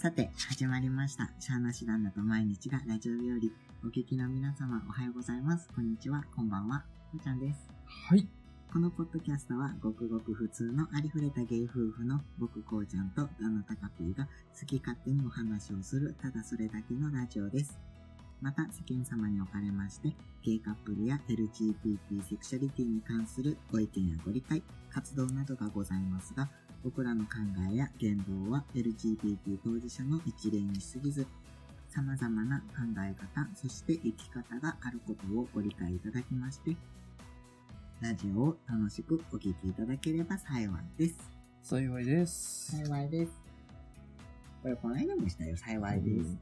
さて、始まりました。シャーナシランダと毎日がラジオ日和。お聞きの皆様、おはようございます。こんにちは、こんばんは。こうちゃんです。はい。このポッドキャストは、ごくごく普通のありふれたゲイ夫婦の僕こうちゃんと旦那たかぴーが好き勝手にお話をする、ただそれだけのラジオです。また、世間様におかれまして、ゲイカップルや LGBT セクシャリティに関するご意見やご理解、活動などがございますが、僕らの考えや言動は LGBT 当事者の一例に過ぎず、様々な考え方、そして生き方があることをご理解いただきまして、ラジオを楽しくお聞きいただければ幸いです。幸いです。幸いです。これこの間もしたよ、幸いです。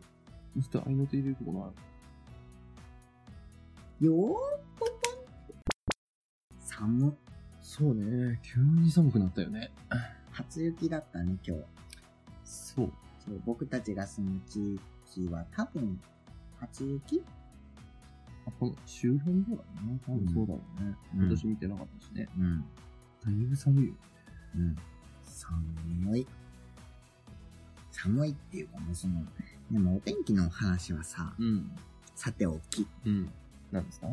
うん。ちょっと合いの手入れるとこなよーぽぽん寒っ。そうね。急に寒くなったよね。初雪だったね、今日。そう。そう僕たちが住む地域は多分、初雪？あこの周辺ではね、多分そうだろうね。うん今年見てなかったしね。うん。だいぶ寒いよ。うん。寒い。寒いっていうかもうその、でもお天気の話はさ、うん。さておき、うん。何ですか？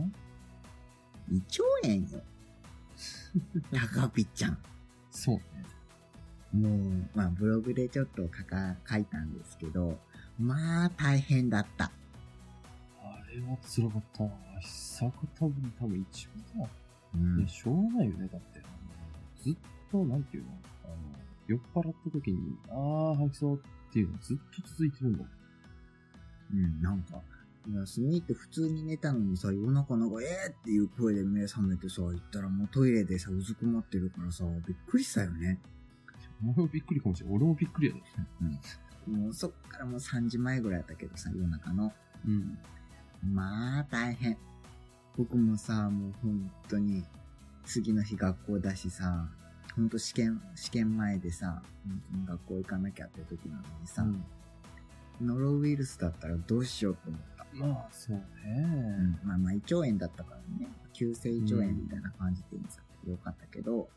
胃腸炎よ。高ピちゃん。そうね。もう、まあブログでちょっと書か、書いたんですけど、まあ大変だった。あれは辛かったな。久方ぶり多分一番だ。うんしょうがないよね。だって、ずっと、なんていうの？あの、酔っ払った時に、あー、吐きそうっていうのずっと続いてるんだ。うん、なんか、休みって普通に寝たのにさ、夜中なんか、えーっていう声で目覚めてさ、行ったらもうトイレでさ、うずくまってるからさ、びっくりしたよね。お前もびっくりかもしれない。俺もびっくりやで。もうそっからもう3時前ぐらいだったけどさ、夜中の。うん。まあ、大変。僕もさ、もう本当に、次の日学校だしさ、本当試験、試験前でさ、本当に学校行かなきゃって時なのにさ、ノロウイルスだったらどうしようと思った。まあ、そうね。うん、まあまあ胃腸炎だったからね、急性胃腸炎みたいな感じでさ、よかったけど、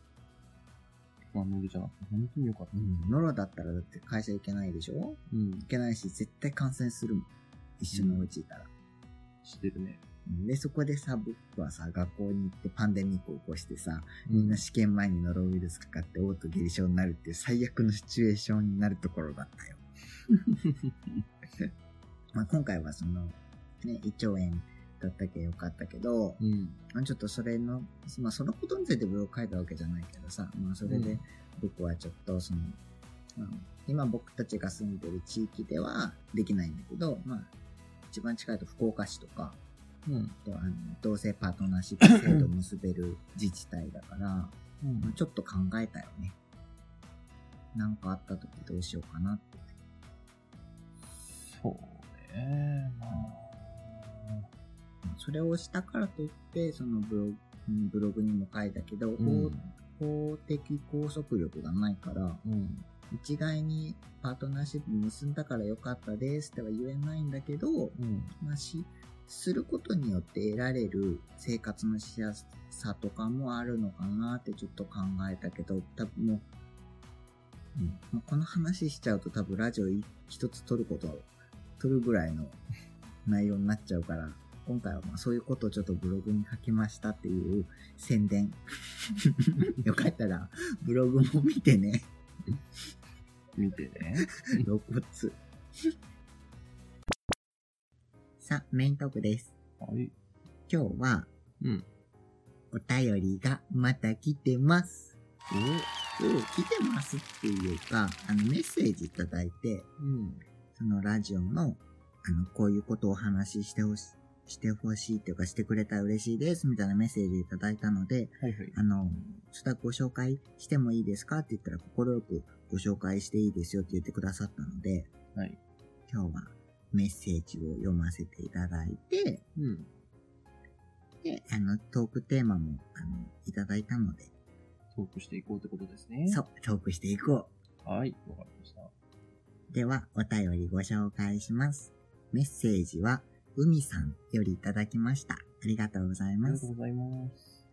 まあ、ノルじゃなくて、本当によかった。うん、ノロだったらだって会社行けないでしょ？うん行。けないし、絶対感染するもん。一緒のお家いたら。してるね。で、そこでさ、僕はさ、学校に行ってパンデミックを起こしてさ、みんな試験前にノロウイルスかかって、嘔吐下痢症になるっていう最悪のシチュエーションになるところだったよ。まあ今回はその、ね、胃腸炎だったけよかったけど、うん。まあちょっとそれの、まあそのことについてブログ書いたわけじゃないけどさ、まあそれでうん僕はちょっとその、まあ今僕たちが住んでる地域ではできないんだけど、まあ一番近いと福岡市とか、うん。あとあの同性パートナーシップ制度を結べる自治体だから、まあちょっと考えたよね。なんかあった時どうしようかなって。そうね。まあ。それをしたからといって、そのブログうんブログにも書いたけど、うん。法法的拘束力がないから、うん。一概にパートナーシップ結んだからよかったですっては言えないんだけど、うん。まあ、し、することによって得られる生活のしやすさとかもあるのかなってちょっと考えたけど、多分もう、うん、この話しちゃうと多分ラジオい一つ撮ることを、撮るぐらいの内容になっちゃうから、今回はまあそういうことをちょっとブログに書きましたっていう宣伝。よかったらブログも見てね。見てね。露骨。さあ、メイントークです。はい。今日はうん。お便りがまた来てます。おお来てますっていうか、あのメッセージいただいて、うん。そのラジオの、あの、こういうことをお話ししてほし、してほしいっていうか、してくれたら嬉しいです、みたいなメッセージいただいたので、はいはい。あの、ちょっとご紹介してもいいですかって言ったら、快くご紹介していいですよって言ってくださったので、はい。今日はメッセージを読ませていただいて、うん。で、あの、トークテーマも、あの、いただいたので、トークしていこうってことですね。そう、トークしていこはい。わかりました。う。では、お便りご紹介します。メッセージは、海さんよりいただきました。ありがとうございますありがとう。ございます。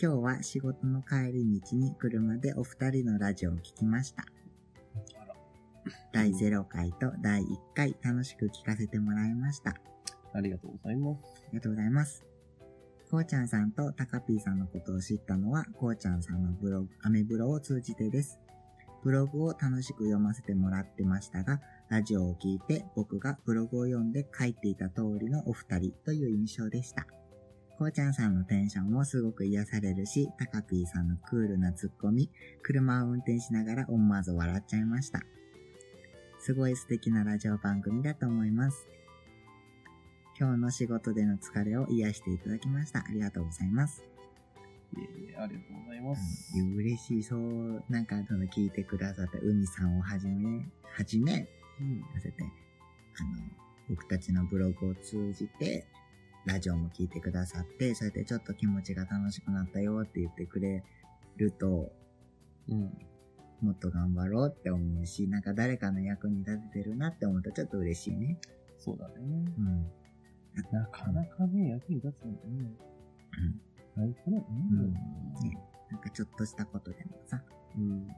今日は仕事の帰り道に車でお二人のラジオを聞きました。第0回と第1回楽しく聞かせてもらいました。あありがとうございます。りがとうございます。こうちゃんさんとたかぴーさんのことを知ったのは、こうちゃんさんのブログ、アメブロを通じてです。ブログを楽しく読ませてもらってましたが、ラジオを聞いて僕がブログを読んで書いていた通りのお二人という印象でした。こうちゃんさんのテンションもすごく癒されるし、たかぴーさんのクールなツッコミ、車を運転しながら思わず笑っちゃいました。すごい素敵なラジオ番組だと思います。今日の仕事での疲れを癒していただきました。ありがとうございます。いえいえ、ありがとうございます。うん、嬉しい。そう、なんか、その聞いてくださった海さんをはじめ、はじめ、うん。させて、あの、僕たちのブログを通じて、ラジオも聞いてくださって、そうやってちょっと気持ちが楽しくなったよって言ってくれると、うん。もっと頑張ろうって思うし、なんか誰かの役に立ててるなって思うとちょっと嬉しいね。そうだね。うん。なかなかね、役に立つのね。ないかな。うんねなんかちょっとしたことでもさ。うん。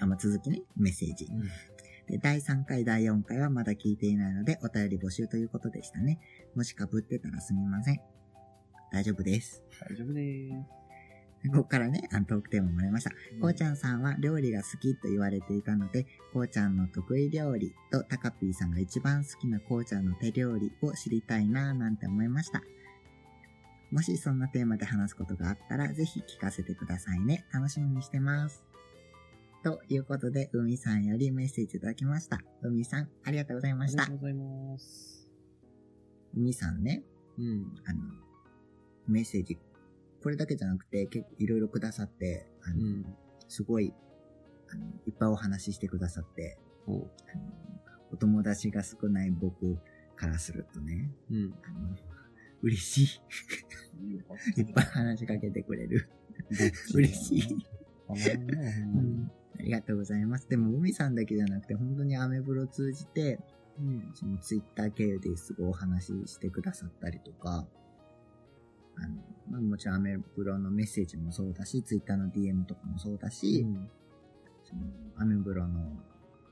あ、まあ、続きね、メッセージ。で、第3回、第4回はまだ聞いていないので、お便り募集ということでしたね。もしかぶってたらすみません。大丈夫です。大丈夫でーす。ここからね、あのトークテーマもらいました。こうちゃんさんは料理が好きと言われていたので、こうちゃんの得意料理とタカピーさんが一番好きなこうちゃんの手料理を知りたいなぁなんて思いました。もしそんなテーマで話すことがあったら、ぜひ聞かせてくださいね。楽しみにしてます。ということで、海さんよりメッセージいただきました。海さん、ありがとうございましたありがとう。ございます。海さんね、うん。あの、メッセージ、これだけじゃなくて、結構いろいろくださって、あの、うん。すごい、あの、いっぱいお話ししてくださって、おあの、お友達が少ない僕からするとね、うん。あの、嬉しい。いっぱい話しかけてくれる。た嬉しい。ありがとうございます。でも、海さんだけじゃなくて、本当にアメブロ通じて、うん。そのツイッター経由ですごいお話ししてくださったりとか、あの、まあ、もちろんアメブロのメッセージもそうだし、ツイッターの DM とかもそうだし、うん。そのアメブロの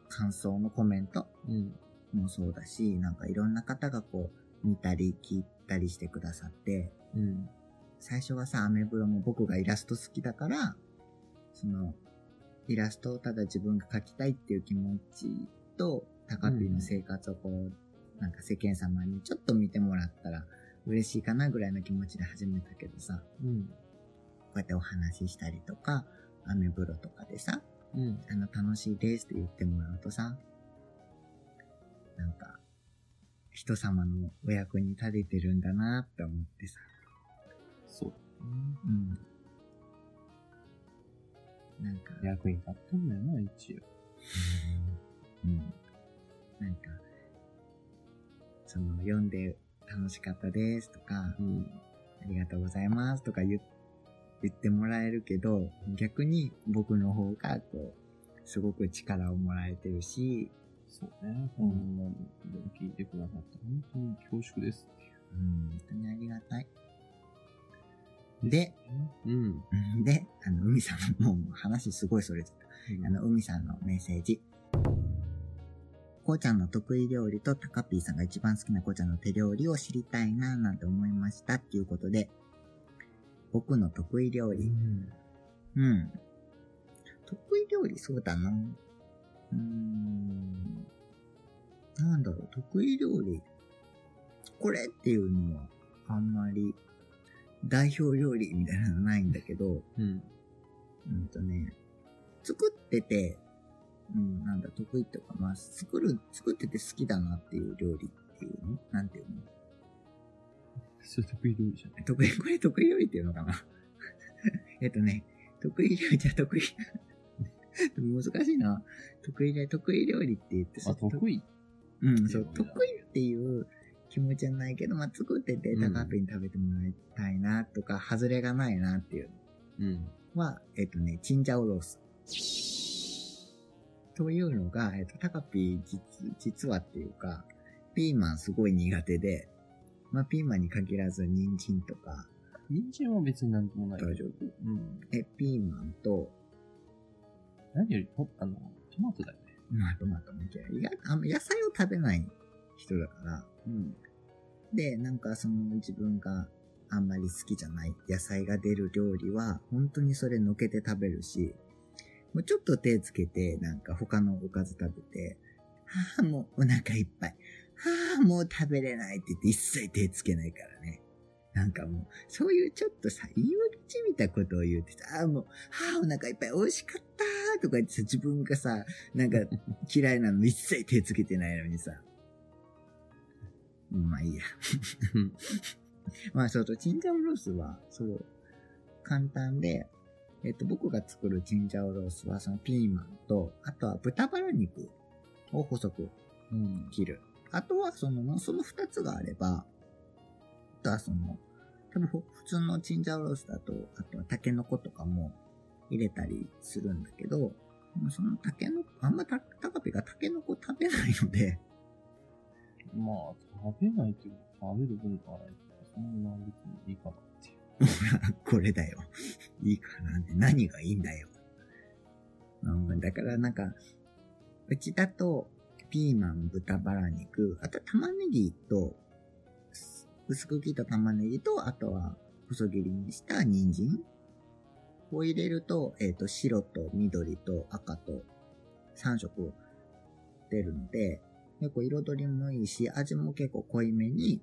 感想のコメントうん。もそうだし、なんかいろんな方がこう、見たり聞いたりしてくださって、うん。最初はさ、アメブロも僕がイラスト好きだから、その、イラストをただ自分が描きたいっていう気持ちと、タカピーの生活をこう、なんか世間様にちょっと見てもらったら嬉しいかなぐらいの気持ちで始めたけどさ、うん。こうやってお話ししたりとか、アメブロとかでさ、うん。あの、楽しいですって言ってもらうとさ、なんか、人様のお役に立ててるんだなって思ってさ、そう。うん。なんか、役に立ってんだよな、一応。うん。なんか、その、読んで楽しかったですとか、うん。ありがとうございますとか言言ってもらえるけど、逆に僕の方が、こう、すごく力をもらえてるし、そうね。こんなに聞いてくださって本当に恐縮ですっていう。うん、本当にありがたい。で、うん。で、あの、海さん、もう話すごいそれてた。あの、海さんのメッセージ。こうちゃんの得意料理とタカピーさんが一番好きなこうちゃんの手料理を知りたいななんて思いましたっていうことで、僕の得意料う理。ん。うん。得意料理そうだな。うーん。なんだろう、得意料理。これっていうのは、あんまり、代表料理みたいなのないんだけど、うん。うんとね、作ってて、得意とか、まあ、作る、作ってて好きだなっていう料理っていうのなんていうの？それ得意料理じゃない得意、これ得意料理っていうのかな？えっとね、得意料理じゃ得意。難しいな。得意で、得意料理って言ってあ、得意？うん、そう、得意っていう気持ちじゃないけど、まあ、作ってて、うん高ピに食べてもらいたいなとか、外れがないなっていううん。のは、えっとね、チンジャオロース。というのが、えっと、タカピー実、実はっていうか、ピーマンすごい苦手で、まあ、ピーマンに限らず、人参とか、人参は別になんともない。大丈夫うん。え、ピーマンと、何よりと、あの、トマトだよね。まあトマトも嫌い。いやあの野菜を食べない人だから、うん。で、なんかその自分があんまり好きじゃない野菜が出る料理は、本当にそれのけて食べるし、もうちょっと手つけて、なんか他のおかず食べて、はあ、もうお腹いっぱい。はあ、もう食べれないって言って一切手つけないからね。なんかもう、そういうちょっとさ、言い訳じみたことを言ってさ、ああ、もう、はあ、お腹いっぱい美味しかったとか言ってさ、自分がさ、なんか 嫌いなの一切手つけてないのにさ。うんまあいいや。まあそうと、チンジャオロースは、そう、簡単で、えっと、僕が作るチンジャオロースは、そのピーマンと、あとは豚バラ肉を細くうん。切る。あとは、その、その二つがあれば、あとはその、多分普通のチンジャオロースだと、あとはタケノコとかも入れたりするんだけど、そのタケノコ、あんまた、タカピがタケノコ食べないので、まあ、食べないっていうか、食べる文化はないから、そんなにいいかなっていう。これだよ。いいかなって何がいいんだよ。だからなんか、うちだと、ピーマン、豚バラ肉、あと玉ねぎと、薄く切った玉ねぎと、あとは細切りにした人参を入れると、えっ、と、白と緑と赤と3色出るので、結構彩りもいいし、味も結構濃いめに、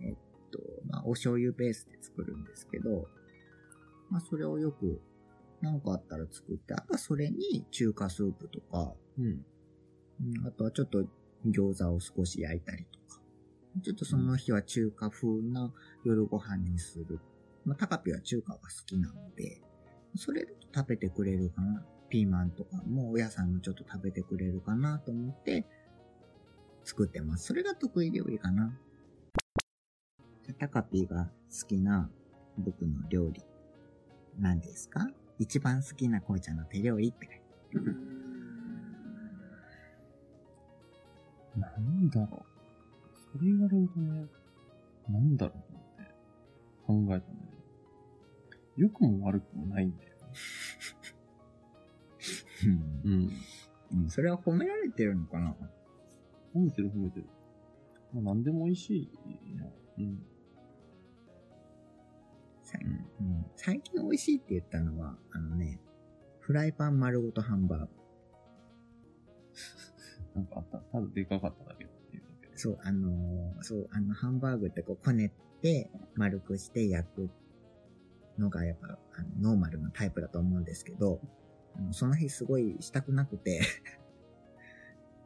えっと、まあ、お醤油ベースで作るんですけど、まあ、それをよく、なんかあったら作って、あとはそれに中華スープとか、うん。うんあとはちょっと餃子を少し焼いたりとか、ちょっとその日は中華風な夜ご飯にする。まあ、タカピは中華が好きなので、それだと食べてくれるかな。ピーマンとかもお野菜もちょっと食べてくれるかなと思って作ってます。それが得意料理かな。タカピが好きな僕の料理、何ですか？一番好きな紅茶の手料理って書いてあるなんだろう。それ言われるとね、なんだろうと思って考えたんだけど、良くも悪くもないんだよ。うんうん。うん、それは褒められてるのかな？褒めてる褒めてる。まあ、何でも美味しいな。うん。さうん。うん、最近美味しいって言ったのは、あのね、フライパン丸ごとハンバーグ。なんかあった。ただでかかっただけっていうだけで。そう、あのーそう、あの、ハンバーグってこう、こねって、丸くして焼くのが、やっぱ、あのノーマルなタイプだと思うんですけど、あのその日すごいしたくなくて、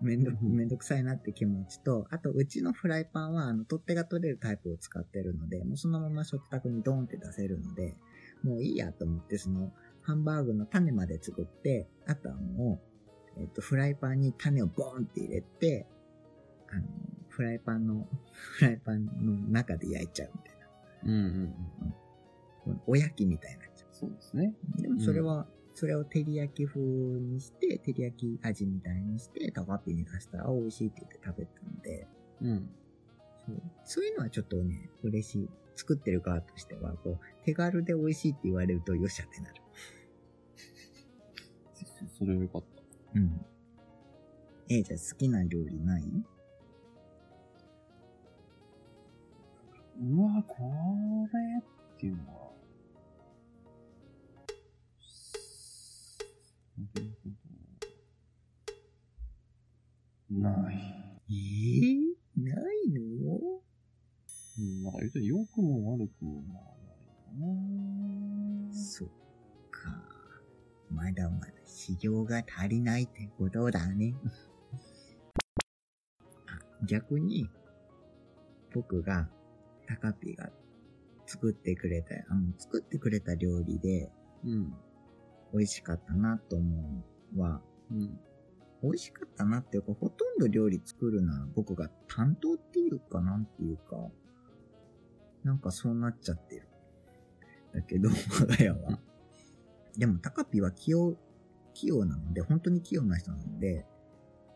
めんど、めんどくさいなって気持ちと、あと、うちのフライパンは、あの、取っ手が取れるタイプを使ってるので、もうそのまま食卓にドーンって出せるので、もういいやと思って、その、ハンバーグの種まで作って、あとはもう、えっと、フライパンに種をボーンって入れて、あの、フライパンの、フライパンの中で焼いちゃうみたいな。うんうんうん。お焼きみたいになっちゃそうですね。う。でもそれは、それを照り焼き風にして、照り焼き味みたいにして、タワピに出したら、あ美味しいって言って食べたので、うん。そうそういうのはちょっとね、嬉しい。作ってる側としては、こう、手軽で美味しいって言われるとよっしゃってなる。そそれはよかった。うん。え、じゃあ好きな料理ない？うわ、これっていうのは、ない。えー、ないの？うん、なんか言うと良くも悪くもまあないなそっか。まだまだ修行が足りないってことだね。あ逆に、僕が、タカピが作ってくれた、あの、作ってくれた料理でうん。美味しかったなと思うのは、うん。美味しかったなっていうか、ほとんど料理作るのは僕が担当っていうか、なんていうか、なんかそうなっちゃってる。だけど、我が家は。でも、タカピは器用、器用なので、本当に器用な人なので、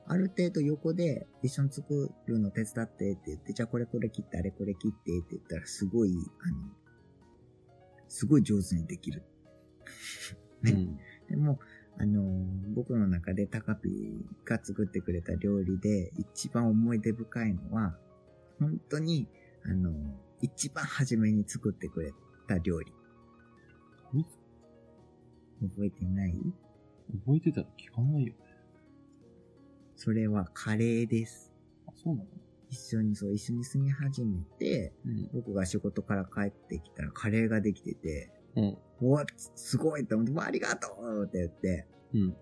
ある程度横で一緒に作るの手伝ってって言って、じゃあこれこれ切って、あれこれ切ってって言ったら、すごい、あの、すごい上手にできる。ねうん。でも、あのー僕の中でタカピーが作ってくれた料理で一番思い出深いのは、本当に、あのー一番初めに作ってくれた料理。何覚えてない？覚えてたら聞かないよね。それはカレーです。あ、そうなの？一緒にそう、一緒に住み始めて、うん。僕が仕事から帰ってきたらカレーができてて、うん。うわ、すごいって思って、ありがとうって言って、うん。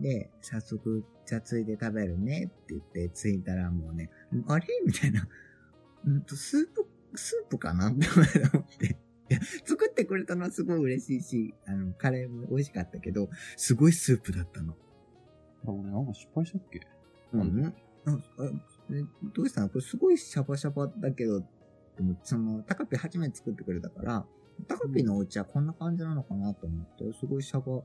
で、早速、じゃあついで食べるねって言って、着いたらもうね、あれ？みたいな。うんと、スープ、スープかなって思って。いや、作ってくれたのはすごい嬉しいし、あの、カレーも美味しかったけど、すごいスープだったの。あ俺なんか失敗したっけ？うなん。あどうしたの？これすごいシャバシャバだけど、でも、その、タカピ初めて作ってくれたから、タカピのお家はこんな感じなのかなと思って、すごいシャバ、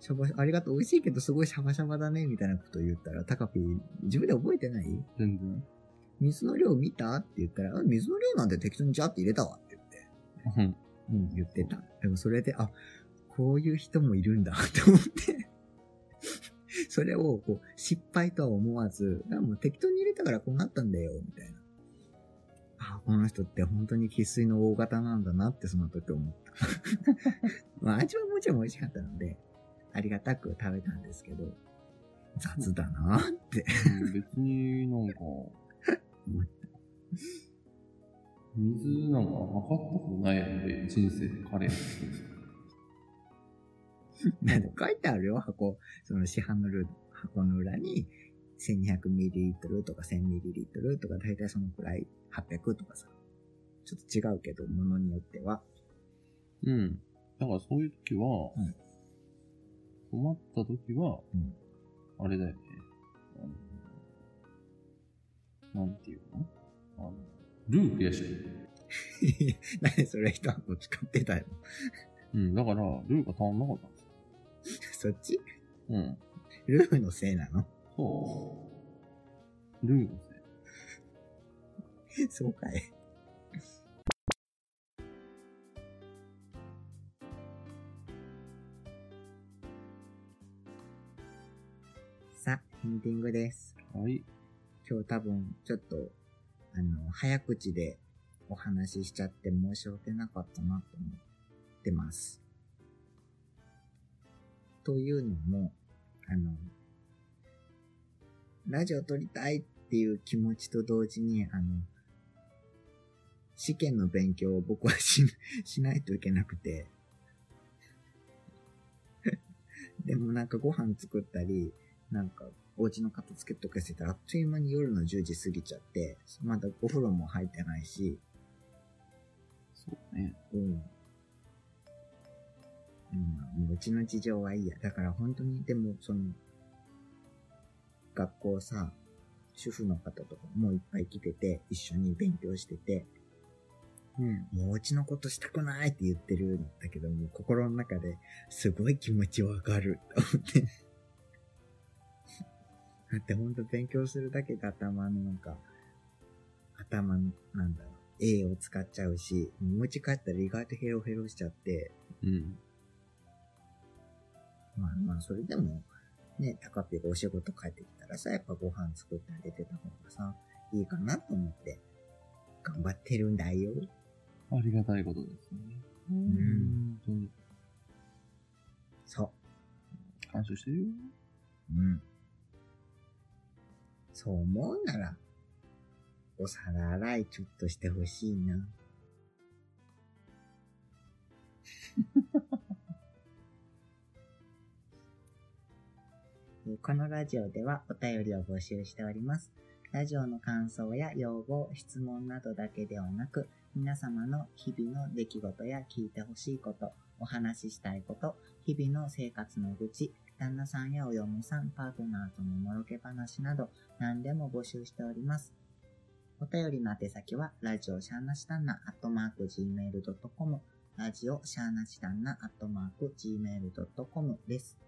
シャバ、ありがとう、美味しいけどすごいシャバシャバだね、みたいなこと言ったら、タカピ自分で覚えてない？全然。水の量見た？って言ったら、あ水の量なんて適当にジャーって入れたわって言って、うん。うん、言ってた。でもそれで、あ、こういう人もいるんだって思って、それをこう失敗とは思わず、あもう適当に入れたからこうなったんだよ、みたいな。あ、この人って本当に生粋の大型なんだなってその時思った。まあ味はもちろん美味しかったので、ありがたく食べたんですけど、雑だなってうん別になんか。水なんか測ったことないやんで、人生でカレー作る。なんか書いてあるよ、箱。その市販のルー箱の裏に、1200ml とか 1000ml とか、だいたいそのくらい、800とかさ。ちょっと違うけど、ものによっては。うん。だからそういう時は、うん困った時は、うんあれだよね。あのなんていうの？あの、ルー増やしてる。何それ？一箱使ってたよ。うん。だから、ルーが足んなかったんですそっち？よ。うん。ルーのせいなの？そう。ルーのせい。そうかい。さあ、エンディングです。はい。今日多分、ちょっと、あの、早口でお話ししちゃって申し訳なかったなと思ってます。というのも、あの、ラジオ撮りたいっていう気持ちと同時に、あの、試験の勉強を僕はし、しないといけなくて。でもなんかご飯作ったり、なんかお家の片付けとかしてたらあっという間に夜の10時過ぎちゃって、まだお風呂も入ってないし、そうね。うん。うん、もううちの事情はいいや。だから本当に、でもその、学校さ、主婦の方とかもいっぱい来てて、一緒に勉強してて、うん。もううちのことしたくないって言ってるんだけども、心の中ですごい気持ちわかると思って。だってほんと勉強するだけで頭のなんか、頭の、なんだろう、A を使っちゃうし、もう家帰ったら意外とヘロヘロしちゃって、うん。まあまあ、それでも、ね、高っぴがお仕事帰ってきたらさ、やっぱご飯作ってあげてた方がさ、いいかなと思って、頑張ってるんだよ。ありがたいことですね。ん本当に。そ感謝してるよ。う。うん。そう思うなら、お皿洗いちょっとしてほしいな。このラジオではお便りを募集しております。ラジオの感想や要望、質問などだけではなく、皆様の日々の出来事や聞いてほしいこと、お話ししたいこと、日々の生活の愚痴、旦那さんやお嫁さん、パートナーとのもろけ話など、何でも募集しております。お便りの宛先は、ラジオシャーナシタンナアットマーク Gmail.com、ラジオシャーナシタンナアットマーク Gmail.com です。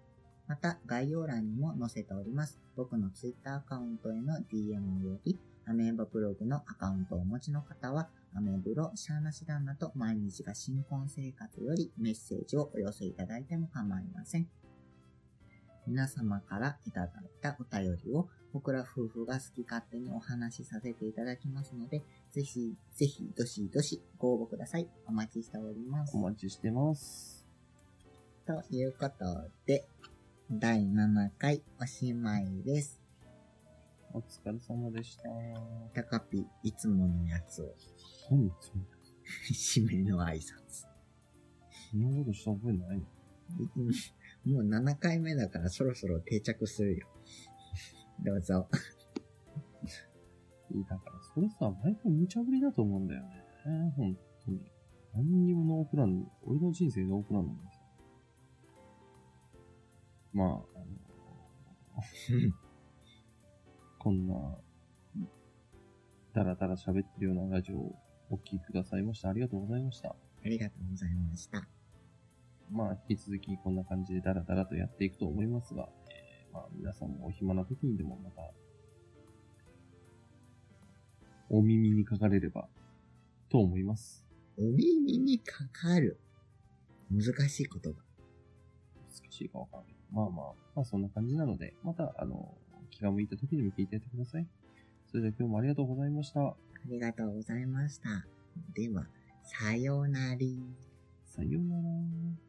また、概要欄にも載せております。僕のツイッターアカウントへの DM より、アメーバブログのアカウントをお持ちの方は、アメブロ、シャーナシダンナと毎日が新婚生活よりメッセージをお寄せいただいても構いません。皆様からいただいたお便りを僕ら夫婦が好き勝手にお話しさせていただきますので、ぜひ、ぜひ、どしどしご応募ください。お待ちしておりますお。待ちしてます。ということで、第7回おしまいです。お疲れ様でした。タカピ、いつものやつを、何そ 締めの挨拶。んなことした覚えないのうんもう7回目だからそろそろ定着するよ。どうぞ。いいだから、それさ、毎回無茶ぶりだと思うんだよね。本当に。何にもノープラン、俺の人生ノープランなのにさ。まあ、こんな、だらだら喋ってるようなラジオをお聞きくださいました。ありがとうございました。ありがとうございました。まあ、引き続きこんな感じでダラダラとやっていくと思いますが、えーまあ、皆さんもお暇な時にでもまた、お耳にかかれれば、と思います。お耳にかかる。難しい言葉。難しいかわからない。まあまあ、まあそんな感じなので、また、あの、気が向いた時にも聞いてやってください。それでは今日もありがとうございました。ありがとうございました。では、さようなら。さようなら。